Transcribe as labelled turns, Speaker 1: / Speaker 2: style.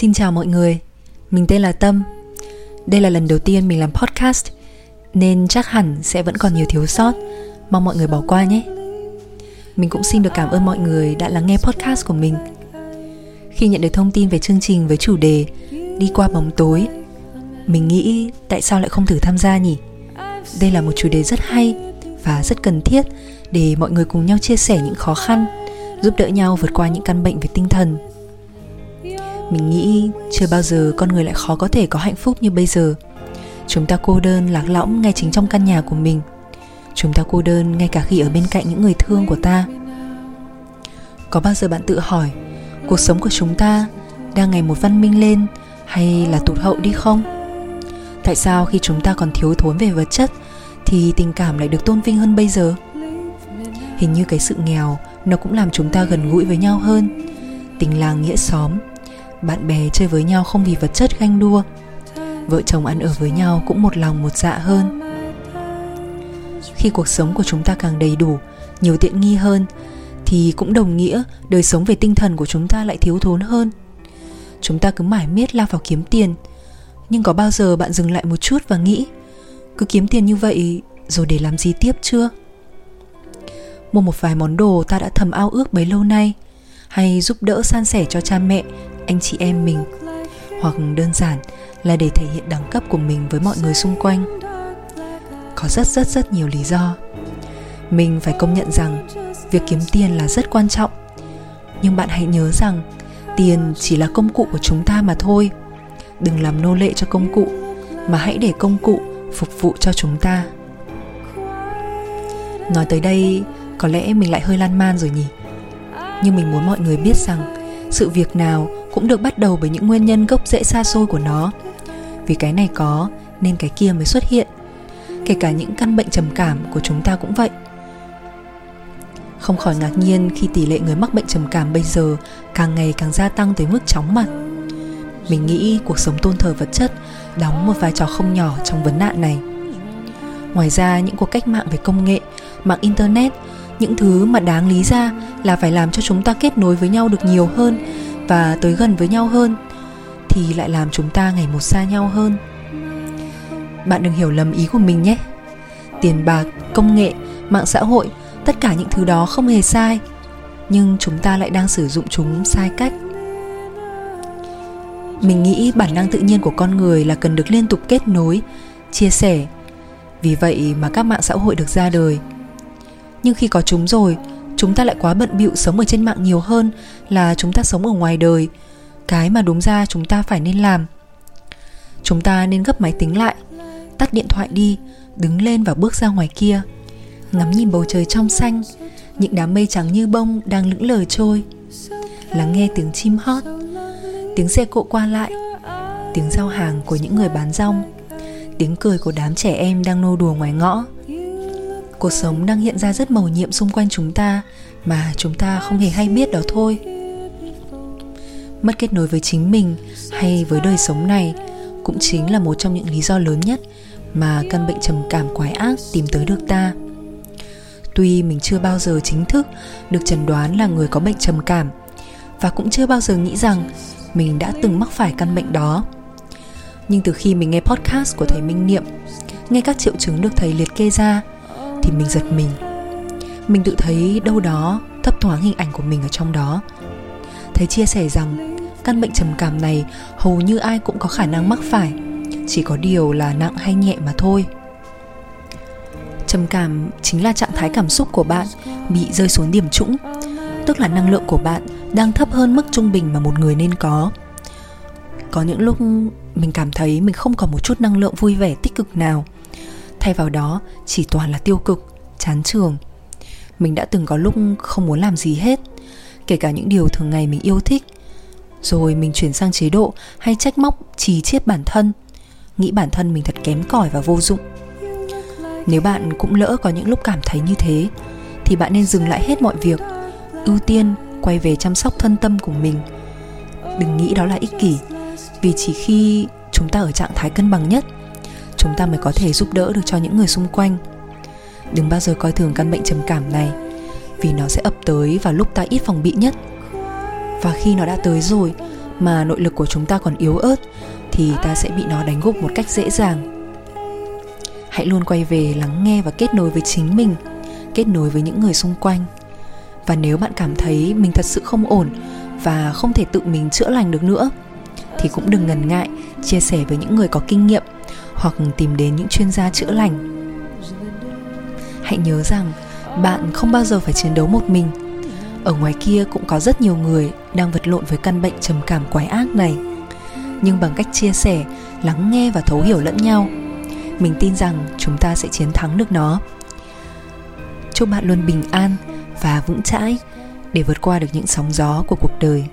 Speaker 1: Xin chào mọi người, mình tên là Tâm. Đây là lần đầu tiên mình làm podcast nên chắc hẳn sẽ vẫn còn nhiều thiếu sót, mong mọi người bỏ qua nhé. Mình cũng xin được cảm ơn mọi người đã lắng nghe podcast của mình. Khi nhận được thông tin về chương trình với chủ đề Đi qua bóng tối, mình nghĩ tại sao lại không thử tham gia nhỉ? Đây là một chủ đề rất hay và rất cần thiết để mọi người cùng nhau chia sẻ những khó khăn, giúp đỡ nhau vượt qua những căn bệnh về tinh thần mình nghĩ chưa bao giờ con người lại khó có thể có hạnh phúc như bây giờ. Chúng ta cô đơn, lạc lõng ngay chính trong căn nhà của mình. Chúng ta cô đơn ngay cả khi ở bên cạnh những người thương của ta. Có bao giờ bạn tự hỏi, cuộc sống của chúng ta đang ngày một văn minh lên hay là tụt hậu đi không? Tại sao khi chúng ta còn thiếu thốn về vật chất thì tình cảm lại được tôn vinh hơn bây giờ? Hình như cái sự nghèo nó cũng làm chúng ta gần gũi với nhau hơn. Tình làng nghĩa xóm bạn bè chơi với nhau không vì vật chất ganh đua. Vợ chồng ăn ở với nhau cũng một lòng một dạ hơn. Khi cuộc sống của chúng ta càng đầy đủ, nhiều tiện nghi hơn, thì cũng đồng nghĩa đời sống về tinh thần của chúng ta lại thiếu thốn hơn. Chúng ta cứ mải miết lao vào kiếm tiền. Nhưng có bao giờ bạn dừng lại một chút và nghĩ, cứ kiếm tiền như vậy rồi để làm gì tiếp chưa? Mua một vài món đồ ta đã thầm ao ước bấy lâu nay hay giúp đỡ san sẻ cho cha mẹ, anh chị em mình. Hoặc đơn giản là để thể hiện đẳng cấp của mình với mọi người xung quanh. Có rất rất rất nhiều lý do. Mình phải công nhận rằng việc kiếm tiền là rất quan trọng. Nhưng bạn hãy nhớ rằng tiền chỉ là công cụ của chúng ta mà thôi. Đừng làm nô lệ cho công cụ, mà hãy để công cụ phục vụ cho chúng ta. Nói tới đây, có lẽ mình lại hơi lan man rồi nhỉ? Nhưng mình muốn mọi người biết rằng, sự việc nào cũng được bắt đầu bởi những nguyên nhân gốc rễ xa xôi của nó. Vì cái này có, nên cái kia mới xuất hiện. Kể cả những căn bệnh trầm cảm của chúng ta cũng vậy. Không khỏi ngạc nhiên khi tỷ lệ người mắc bệnh trầm cảm bây giờ càng ngày càng gia tăng tới mức chóng mặt. Mình nghĩ cuộc sống tôn thờ vật chất đóng một vai trò không nhỏ trong vấn nạn này. Ngoài ra, những cuộc cách mạng về công nghệ, mạng internet những thứ mà đáng lý ra là phải làm cho chúng ta kết nối với nhau được nhiều hơn và tới gần với nhau hơn, thì lại làm chúng ta ngày một xa nhau hơn. Bạn đừng hiểu lầm ý của mình nhé. Tiền bạc, công nghệ, mạng xã hội, tất cả những thứ đó không hề sai, nhưng chúng ta lại đang sử dụng chúng sai cách. Mình nghĩ bản năng tự nhiên của con người là cần được liên tục kết nối, chia sẻ. Vì vậy mà các mạng xã hội được ra đời nhưng khi có chúng rồi, chúng ta lại quá bận bịu sống ở trên mạng nhiều hơn là chúng ta sống ở ngoài đời. Cái mà đúng ra chúng ta phải nên làm. Chúng ta nên gấp máy tính lại, tắt điện thoại đi, đứng lên và bước ra ngoài kia. Ngắm nhìn bầu trời trong xanh, những đám mây trắng như bông đang lững lờ trôi. Lắng nghe tiếng chim hót, tiếng xe cộ qua lại, tiếng giao hàng của những người bán rong, tiếng cười của đám trẻ em đang nô đùa ngoài ngõ cuộc sống đang hiện ra rất màu nhiệm xung quanh chúng ta mà chúng ta không hề hay biết đó thôi. Mất kết nối với chính mình hay với đời sống này cũng chính là một trong những lý do lớn nhất mà căn bệnh trầm cảm quái ác tìm tới được ta. Tuy mình chưa bao giờ chính thức được chẩn đoán là người có bệnh trầm cảm và cũng chưa bao giờ nghĩ rằng mình đã từng mắc phải căn bệnh đó. Nhưng từ khi mình nghe podcast của thầy minh niệm, nghe các triệu chứng được thầy liệt kê ra thì mình giật mình. Mình tự thấy đâu đó thấp thoáng hình ảnh của mình ở trong đó. Thầy chia sẻ rằng, căn bệnh trầm cảm này hầu như ai cũng có khả năng mắc phải, chỉ có điều là nặng hay nhẹ mà thôi. Trầm cảm chính là trạng thái cảm xúc của bạn bị rơi xuống điểm trũng, tức là năng lượng của bạn đang thấp hơn mức trung bình mà một người nên có. Có những lúc mình cảm thấy mình không còn một chút năng lượng vui vẻ, tích cực nào thay vào đó, chỉ toàn là tiêu cực, chán trường mình đã từng có lúc không muốn làm gì hết, kể cả những điều thường ngày mình yêu thích. Rồi mình chuyển sang chế độ hay trách móc trì chiết bản thân. Nghĩ bản thân mình thật kém cỏi và vô dụng. Nếu bạn cũng lỡ có những lúc cảm thấy như thế, thì bạn nên dừng lại hết mọi việc, ưu tiên quay về chăm sóc thân tâm của mình. Đừng nghĩ đó là ích kỷ, vì chỉ khi chúng ta ở trạng thái cân bằng nhất chúng ta mới có thể giúp đỡ được cho những người xung quanh. Đừng bao giờ coi thường căn bệnh trầm cảm này, vì nó sẽ ập tới vào lúc ta ít phòng bị nhất. Và khi nó đã tới rồi mà nội lực của chúng ta còn yếu ớt, thì ta sẽ bị nó đánh gục một cách dễ dàng. Hãy luôn quay về lắng nghe và kết nối với chính mình, kết nối với những người xung quanh. Và nếu bạn cảm thấy mình thật sự không ổn và không thể tự mình chữa lành được nữa, thì cũng đừng ngần ngại chia sẻ với những người có kinh nghiệm hoặc tìm đến những chuyên gia chữa lành. Hãy nhớ rằng, bạn không bao giờ phải chiến đấu một mình. Ở ngoài kia cũng có rất nhiều người đang vật lộn với căn bệnh trầm cảm quái ác này. Nhưng bằng cách chia sẻ, lắng nghe và thấu hiểu lẫn nhau, mình tin rằng chúng ta sẽ chiến thắng được nó. Chúc bạn luôn bình an và vững chãi để vượt qua được những sóng gió của cuộc đời.